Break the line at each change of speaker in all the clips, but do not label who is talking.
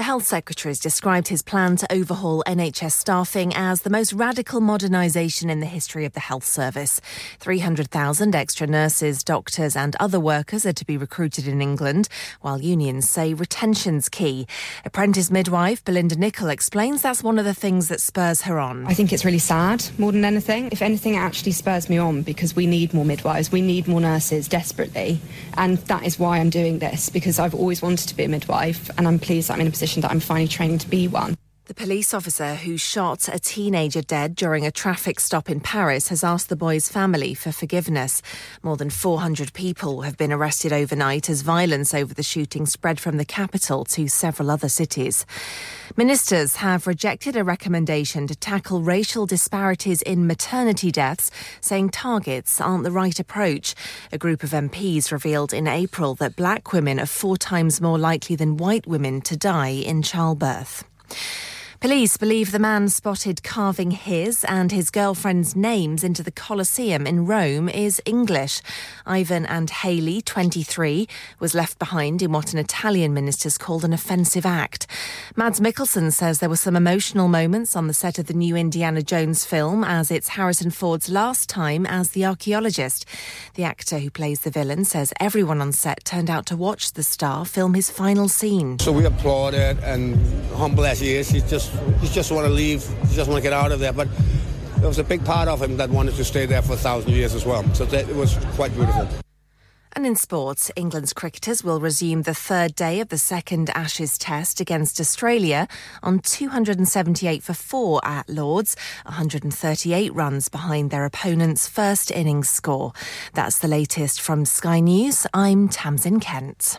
The Health Secretary has described his plan to overhaul NHS staffing as the most radical modernisation in the history of the health service. 300,000 extra nurses, doctors, and other workers are to be recruited in England, while unions say retention's key. Apprentice midwife Belinda Nichol explains that's one of the things that spurs her on.
I think it's really sad more than anything. If anything, it actually spurs me on because we need more midwives, we need more nurses desperately. And that is why I'm doing this because I've always wanted to be a midwife and I'm pleased I'm in a position that I'm finally training to be one.
The police officer who shot a teenager dead during a traffic stop in Paris has asked the boy's family for forgiveness. More than 400 people have been arrested overnight as violence over the shooting spread from the capital to several other cities. Ministers have rejected a recommendation to tackle racial disparities in maternity deaths, saying targets aren't the right approach. A group of MPs revealed in April that black women are four times more likely than white women to die in childbirth. Police believe the man spotted carving his and his girlfriend's names into the Colosseum in Rome is English. Ivan and Haley, 23, was left behind in what an Italian minister's called an offensive act. Mads Mikkelsen says there were some emotional moments on the set of the new Indiana Jones film as it's Harrison Ford's last time as the archaeologist. The actor who plays the villain says everyone on set turned out to watch the star film his final scene.
So we applaud it and humble as he is, he just he just want to leave, he just want to get out of there. But there was a big part of him that wanted to stay there for a thousand years as well. So that, it was quite beautiful.
And in sports, England's cricketers will resume the third day of the second Ashes test against Australia on 278 for 4 at Lords, 138 runs behind their opponent's first innings score. That's the latest from Sky News. I'm Tamsin Kent.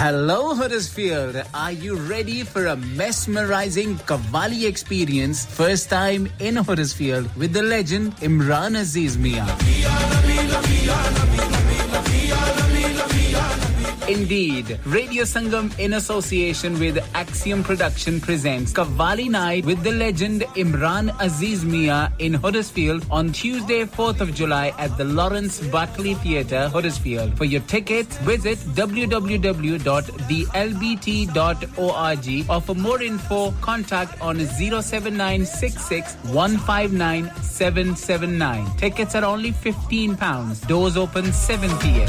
Hello, Huddersfield. Are you ready for a mesmerizing Qawwali experience? First time in Huddersfield with the legend Imran Aziz Mia. Indeed, Radio Sangam in association with Axiom Production presents Qawwali Night with the legend Imran Aziz Mia in Huddersfield on Tuesday, 4th of July at the Lawrence Buckley Theatre, Huddersfield. For your tickets, visit www.thelbt.org or for more info, contact on 07966 159 Tickets are only £15. Doors open 7 p.m.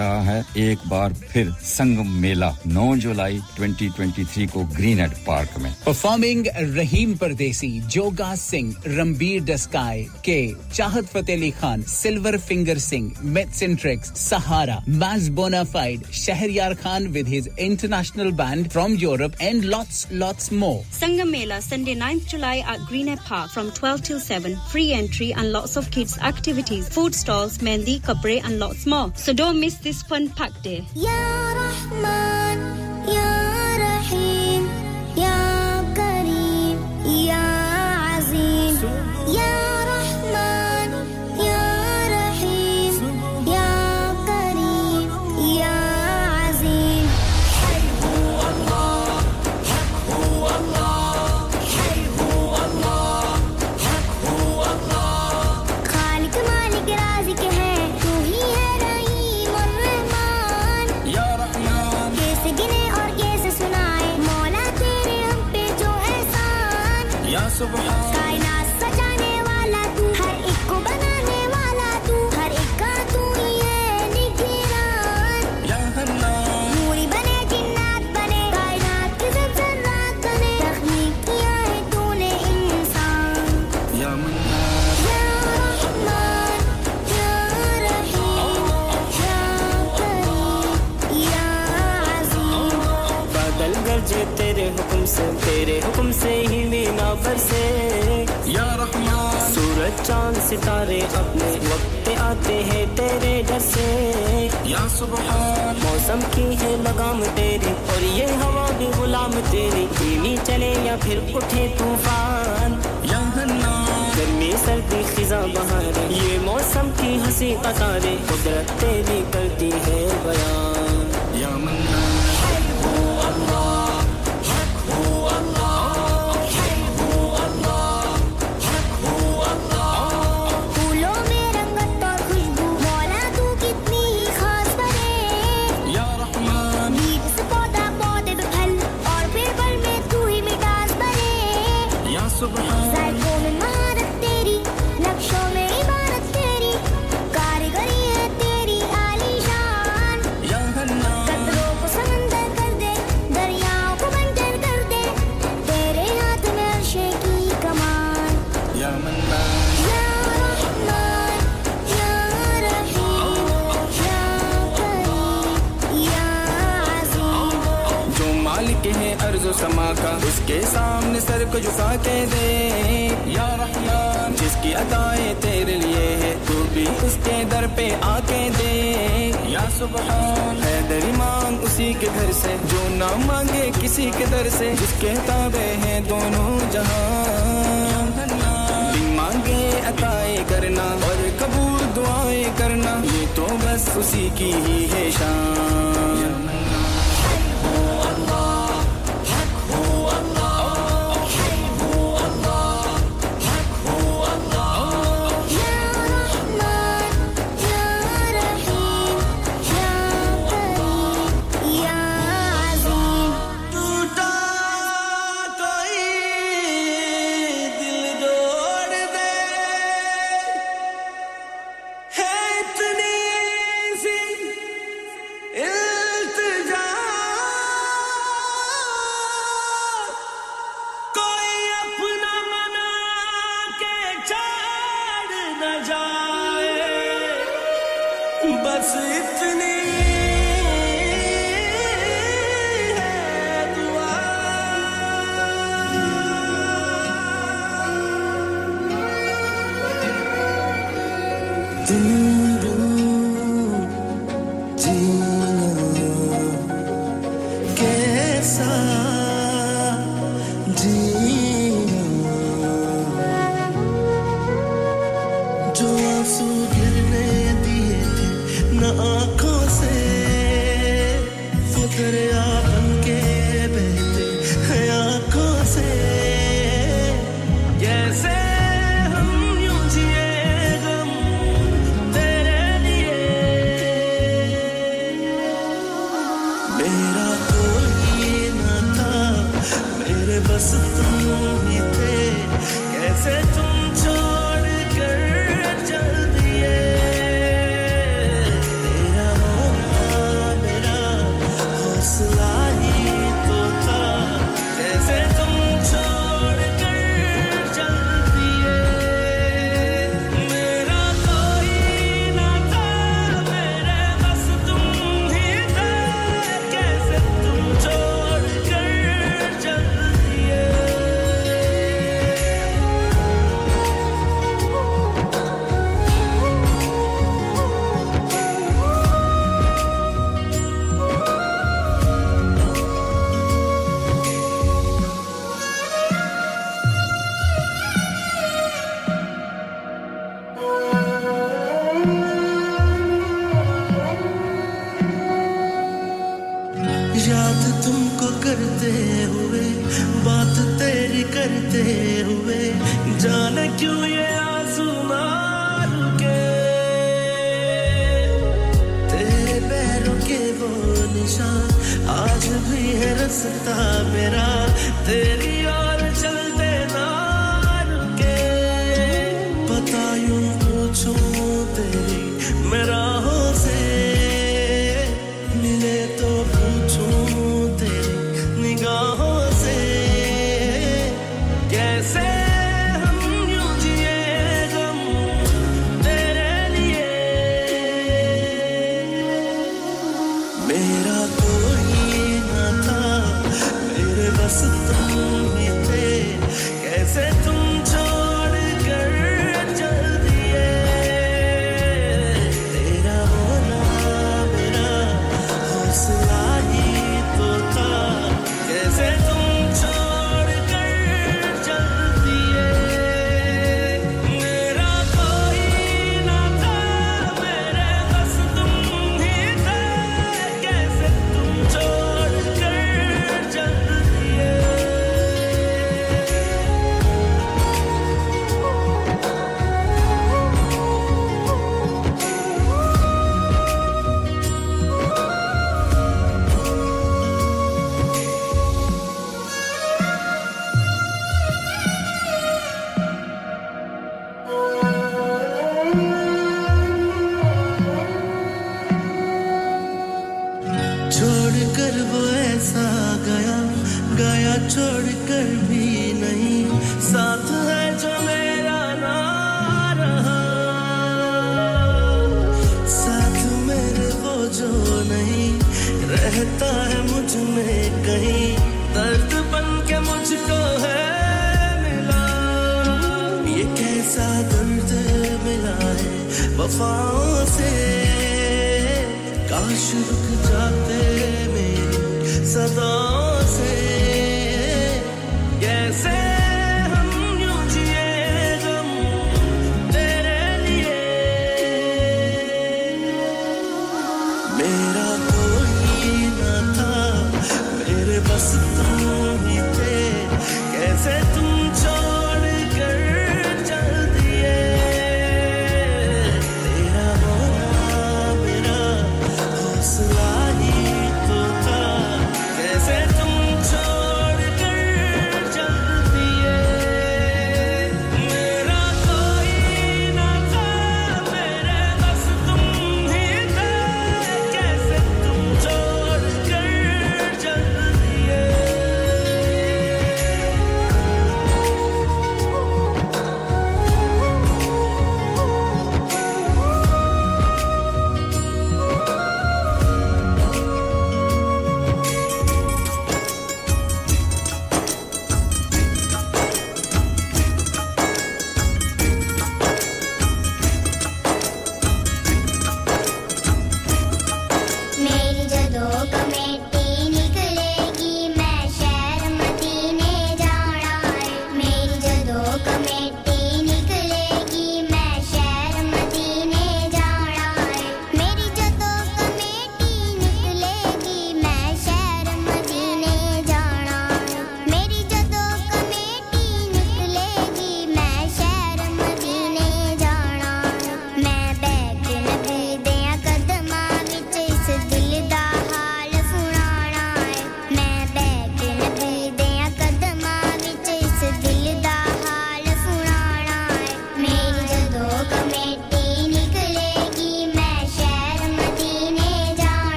रहा है एक बार फिर संगम मेला 9 जुलाई 2023 को Greenhead Park में
performing Rahim Pardesi Joga Singh Ranbir डस्काई के Chahat Fateh Ali Khan silver finger Singh मेट्स सहारा मैज Bonafide Shahryar Khan with his international band from Europe and lots lots more
Sangam Mela Sunday 9th July at Greenhead Park from 12 till 7 free entry and lots of kids activities food stalls mehndi kapre and lots more. So don't miss this fun packed day
Ya Rahman Ya Rahim Ya Kareem Ya
चाँद सितारे अपने वक्त आते हैं तेरे डर से। या सुबह मौसम की है लगाम तेरी और ये हवा भी गुलाम तेरी। धीमी चले या फिर उठे तूफ़ान। या गर्मी सर्दी खिजा बहार ये मौसम की हँसी कतारे कुदरत तेरी करती है बयान।
सर को झुका के दे। या रहमान जिसकी अदाएँ तेरे लिए है, तू भी उसके दर पे आके दे। या सुबह है दरी मांग उसी के घर से, जो ना मांगे किसी के दर से, जिसके ताबे हैं दोनों जहाँ। मांगे अताए करना और कबूल दुआएँ करना, ये तो बस उसी की ही है शान।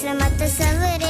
Nuestra mata sabré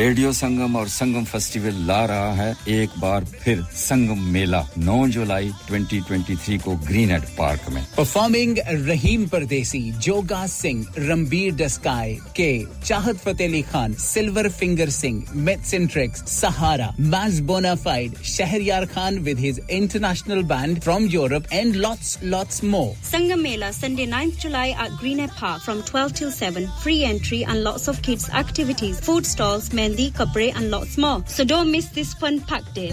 radio Sangam और संगम फेस्टिवल ला रहा है। एक बार फिर संगम मेला 9 जुलाई 2023 को ग्रीन एड पार्क में।
परफॉर्मिंग रहीम परदेसी जोगा सिंह रणबीर डस्काई के चाहत फतेह अली खान सिल्वर फिंगर सिंह मिट्स इन ट्रिक्स सहारा मैज Bonafide Shahryar Khan with his international band from Europe and lots lots more
Sangam Mela, Sunday 9th July at Greenhead Park from 12 till 7. Free entry and lots of kids' activities, food stalls, mehendi, kapre and lots more. So don't miss this fun-packed day.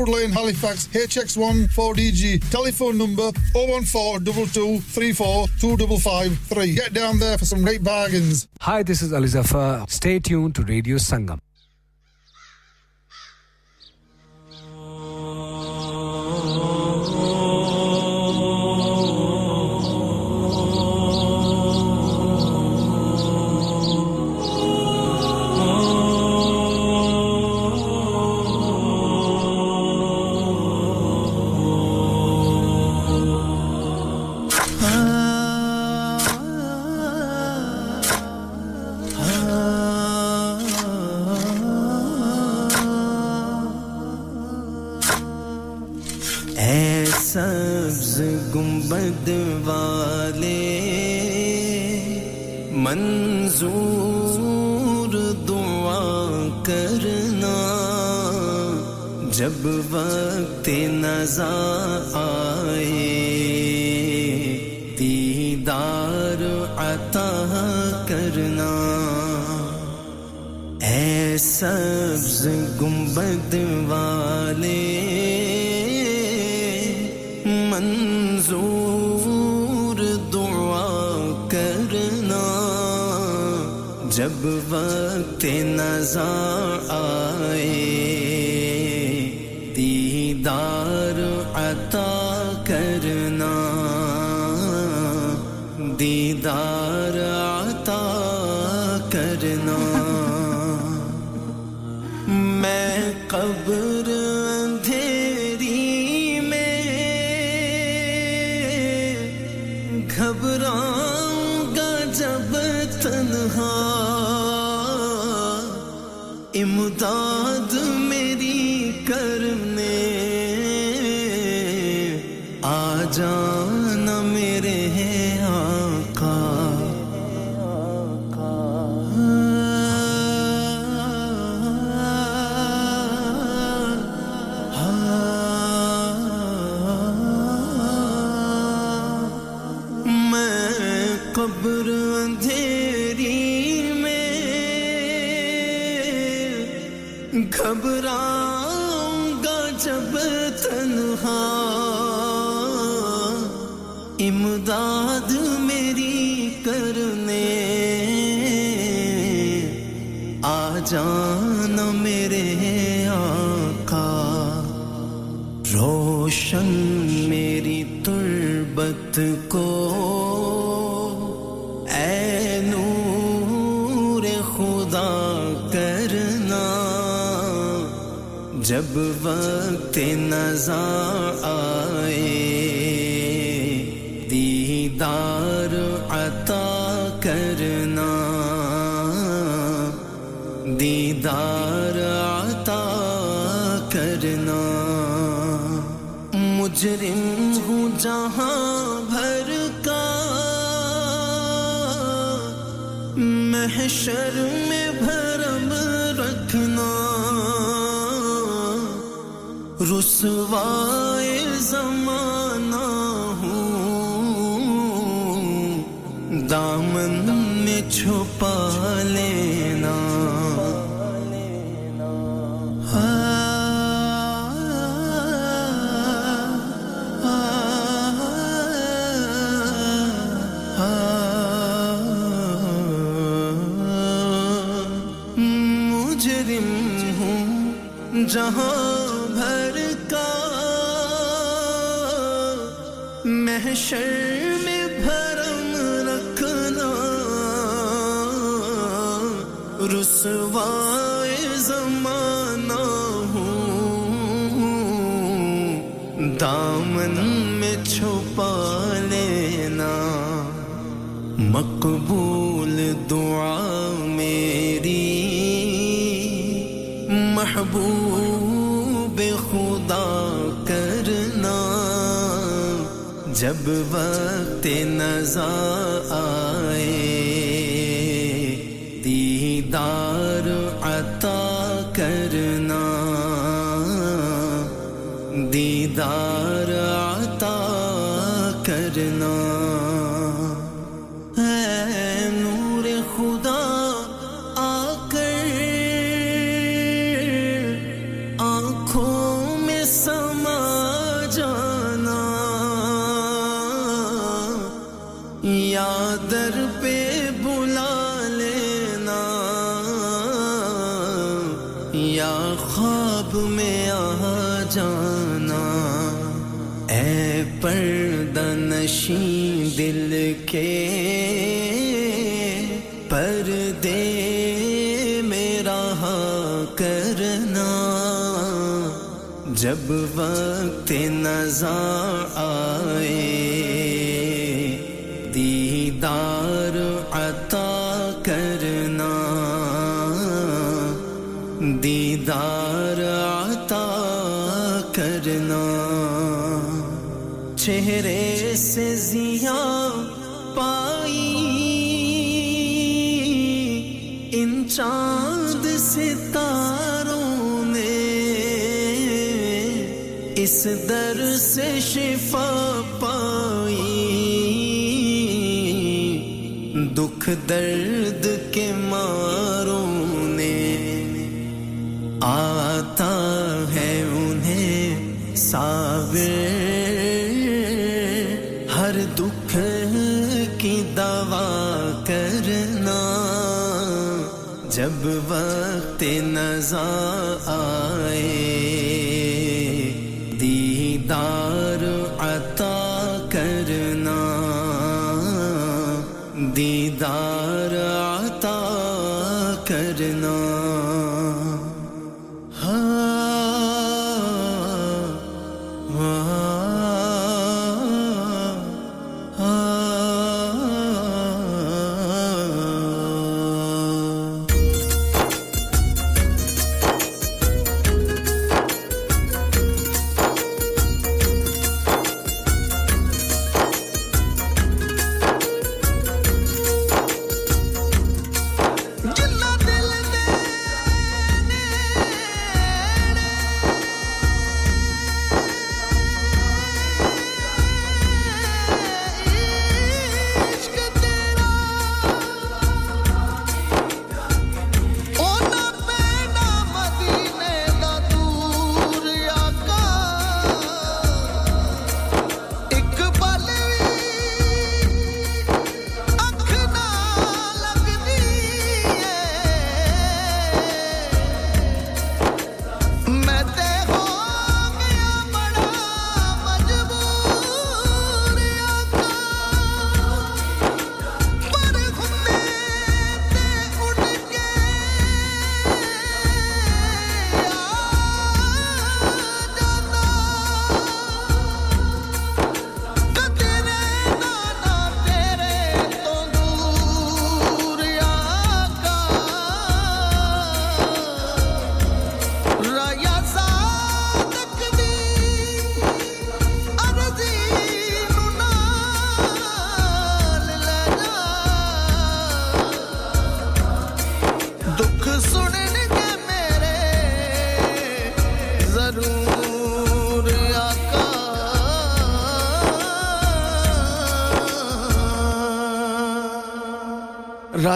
Hopwood Lane, Halifax, HX1 4DG. Telephone number 01422342553. Get down there for some great bargains.
Hi, this is Ali Zafar. Stay tuned to Radio Sangam.
वक्त नजा आए दीदार अता करना। ऐ सब्ज गुंबद वाले। मंजूर दुआ करना। जब वक्त नजा आए वक्त नजा आए। दीदार अता करना। दीदार अता करना। मुजरिम हूँ जहाँ भर का। महशर में रुसवाए जमाना हूँ। दामन में छुपा लेना। जहाँ महशर में भरम रखना। रुसवाए जमाना हूँ। दामन में छुपा लेना। मकबूल दुआ मेरी। महबूब जब वक्त नजा आए दीदार अता करना दीदार जब वक्त नजा दर्द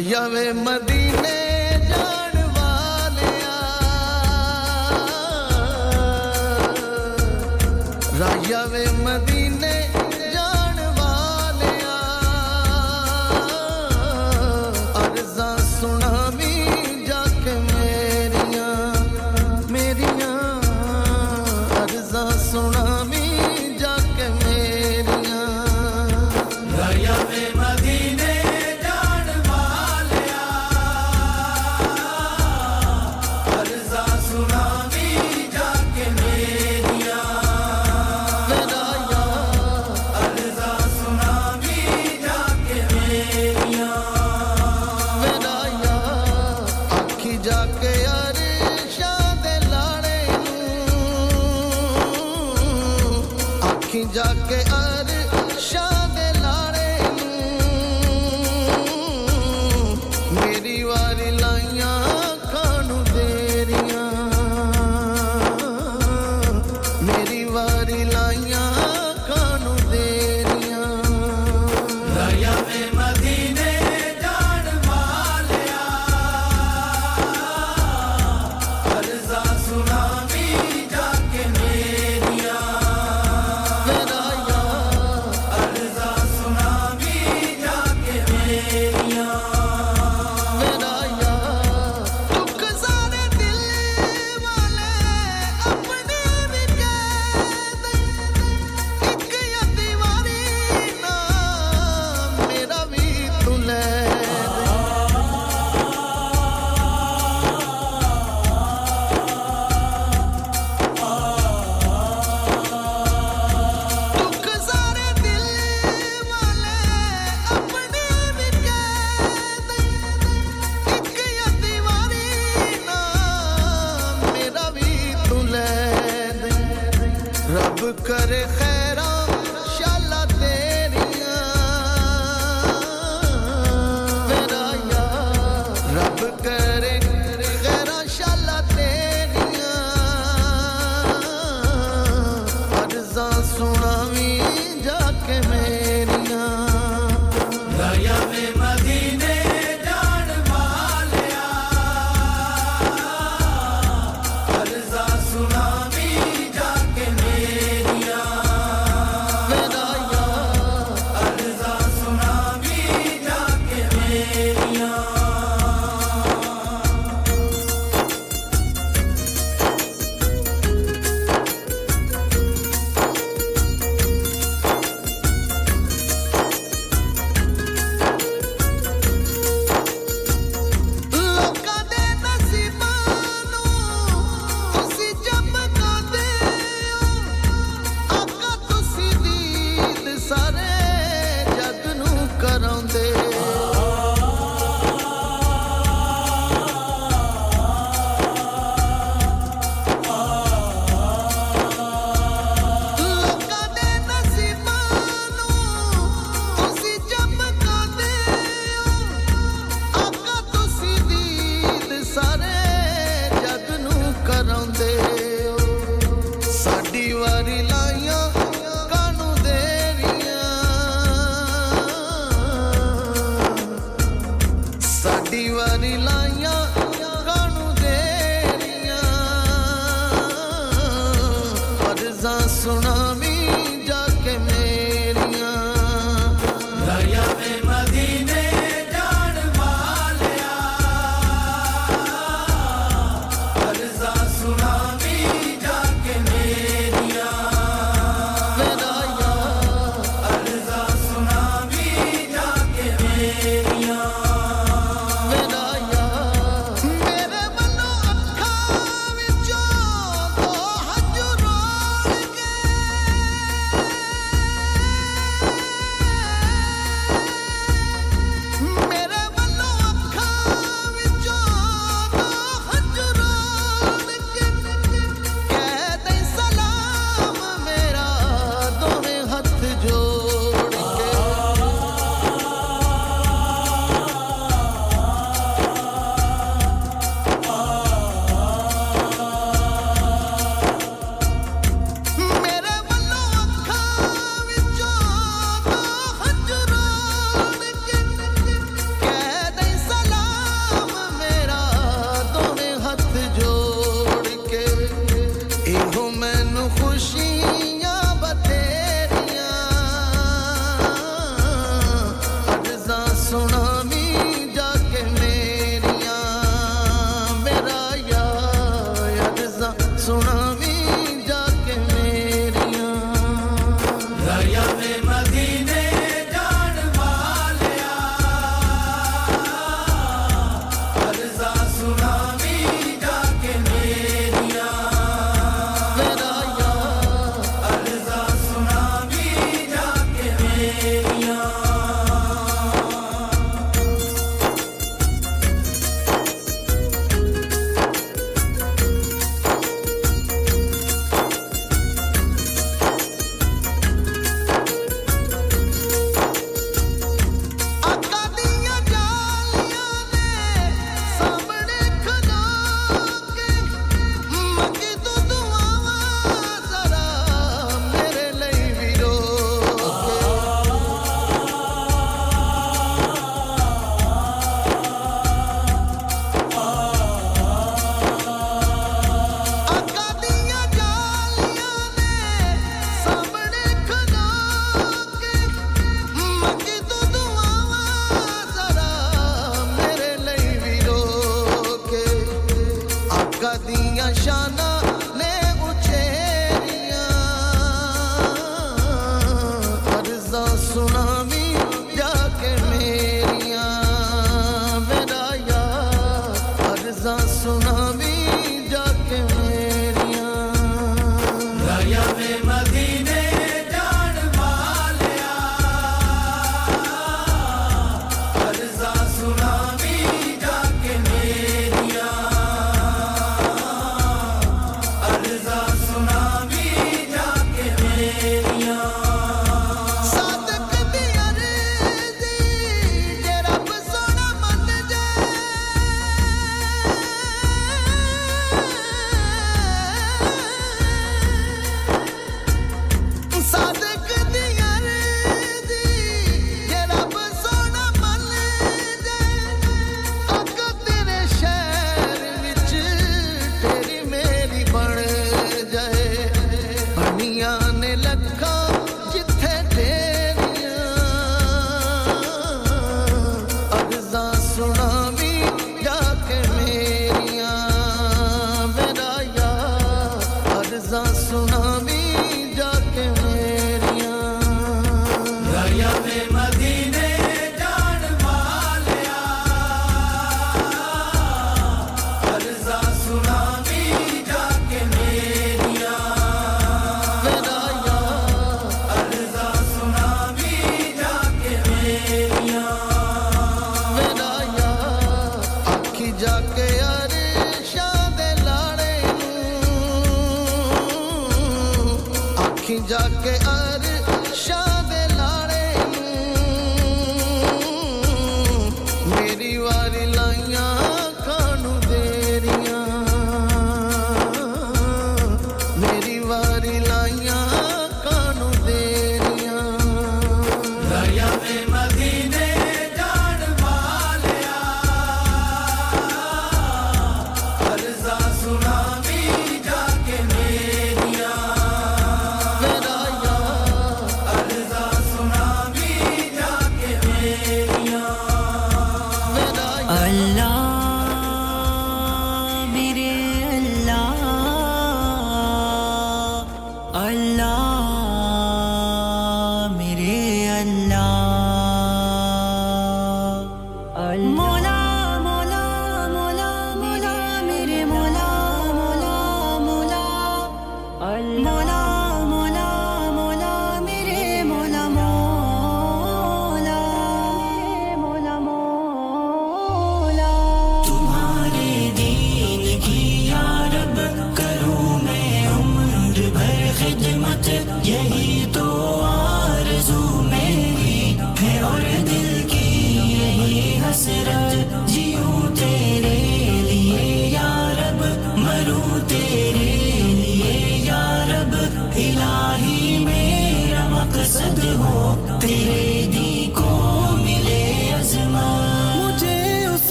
वे मदीने जान वालिया। राया ਦੀਵਾਰੀ ਲਾਈਆਂ ਕਾਣੂ ਦੇਰੀਆਂ ਅਰਜ਼ਾਂ
ਸੁਣਾ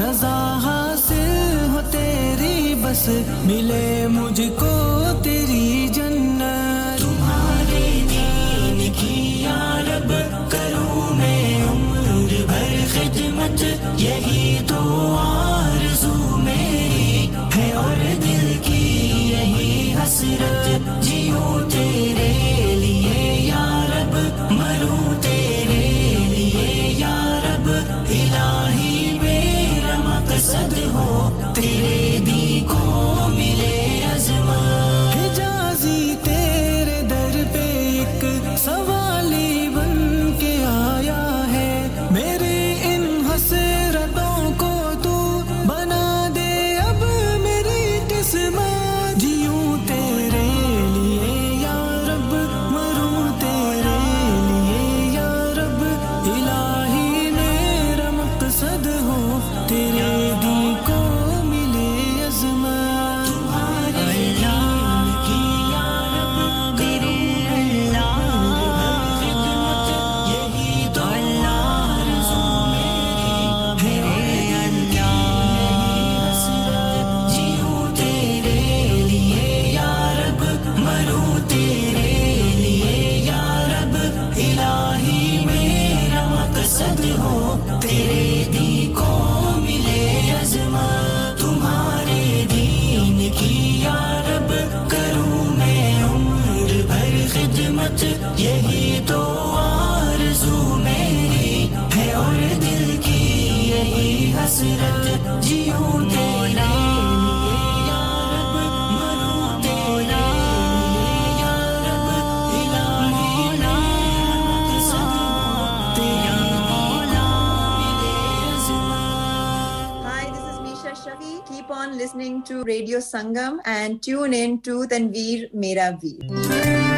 रजा हासिल हो तेरी बस, मिले मुझको तेरी जन्न तुम्हारे दीन की यारब करूँ मैं उम्र भर खिदमत, यही तो
आ Radio Sangam and tune in to Tanveer Mera Veer.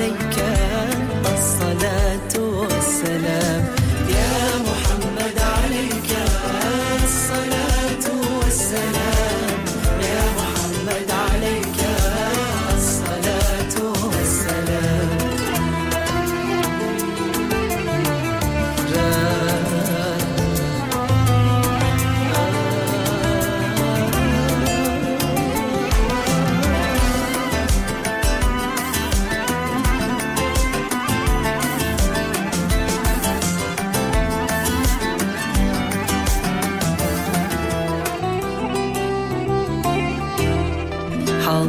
lake.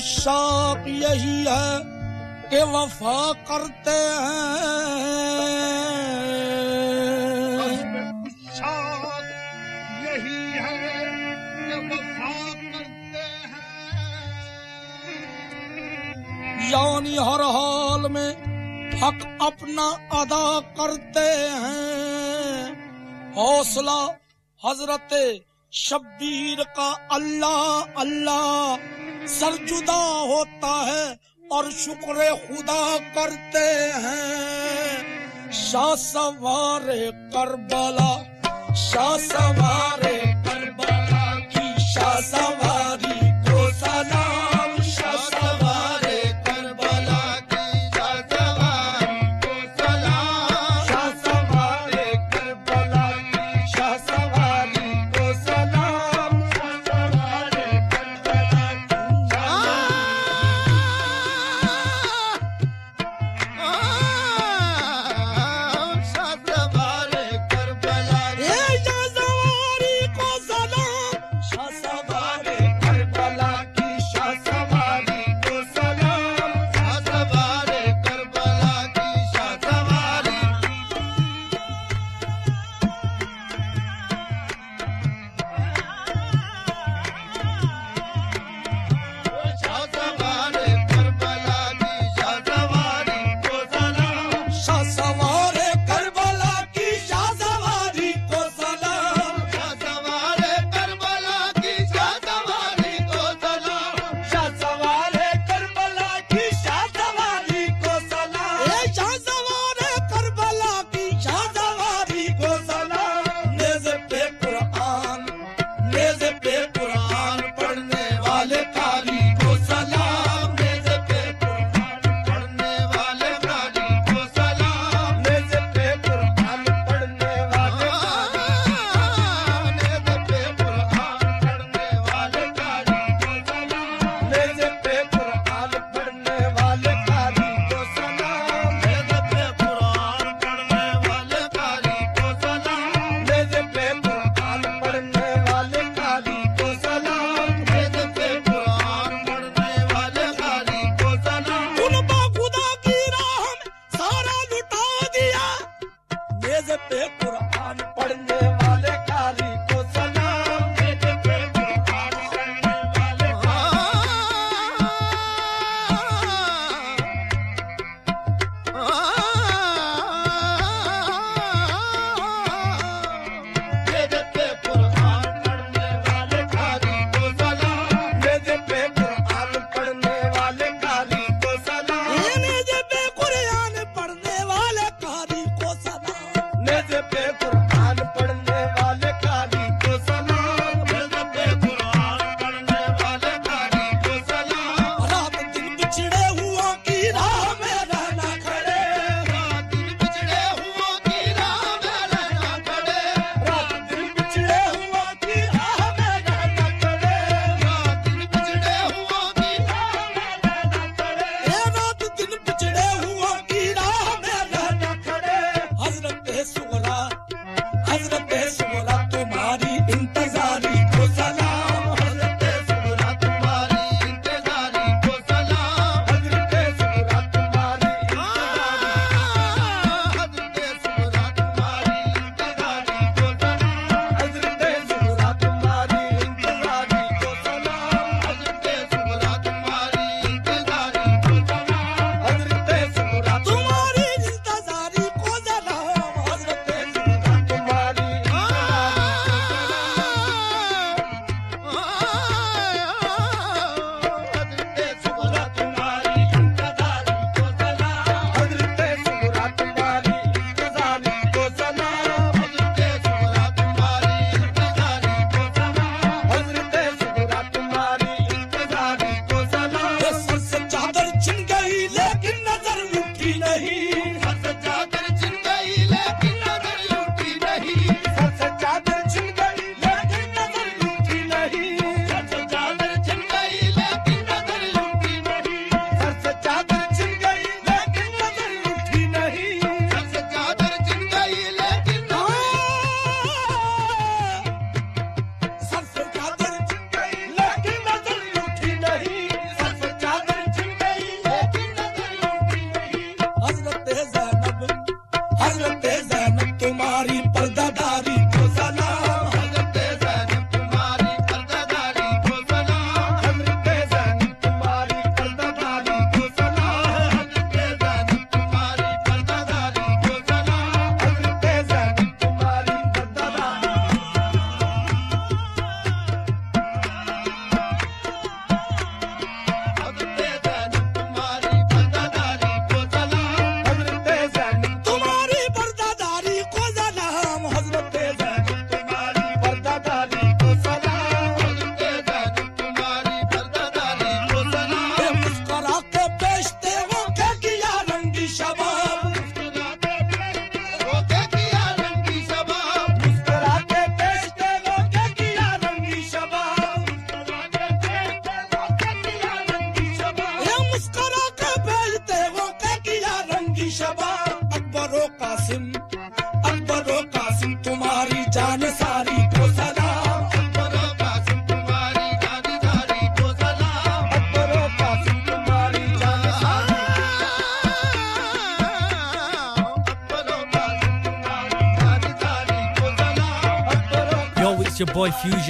रस्म यही है कि वफा करते हैं।
यही है कि वफा करते
यानी हर हाल में हक अपना अदा करते हैं। हौसला हज़रत शब्बीर का अल्लाह अल्लाह। सरजुदा होता है और शुक्र खुदा करते हैं। शाह सवार करबला, शाह सवार करबला की Shah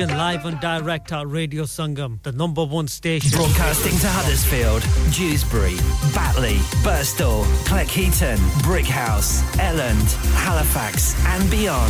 live and direct at Radio Sangam, the number one station.
Broadcasting to Huddersfield, Dewsbury, Batley, Burstall, Cleckheaton, Brickhouse, Elland, Halifax, and beyond.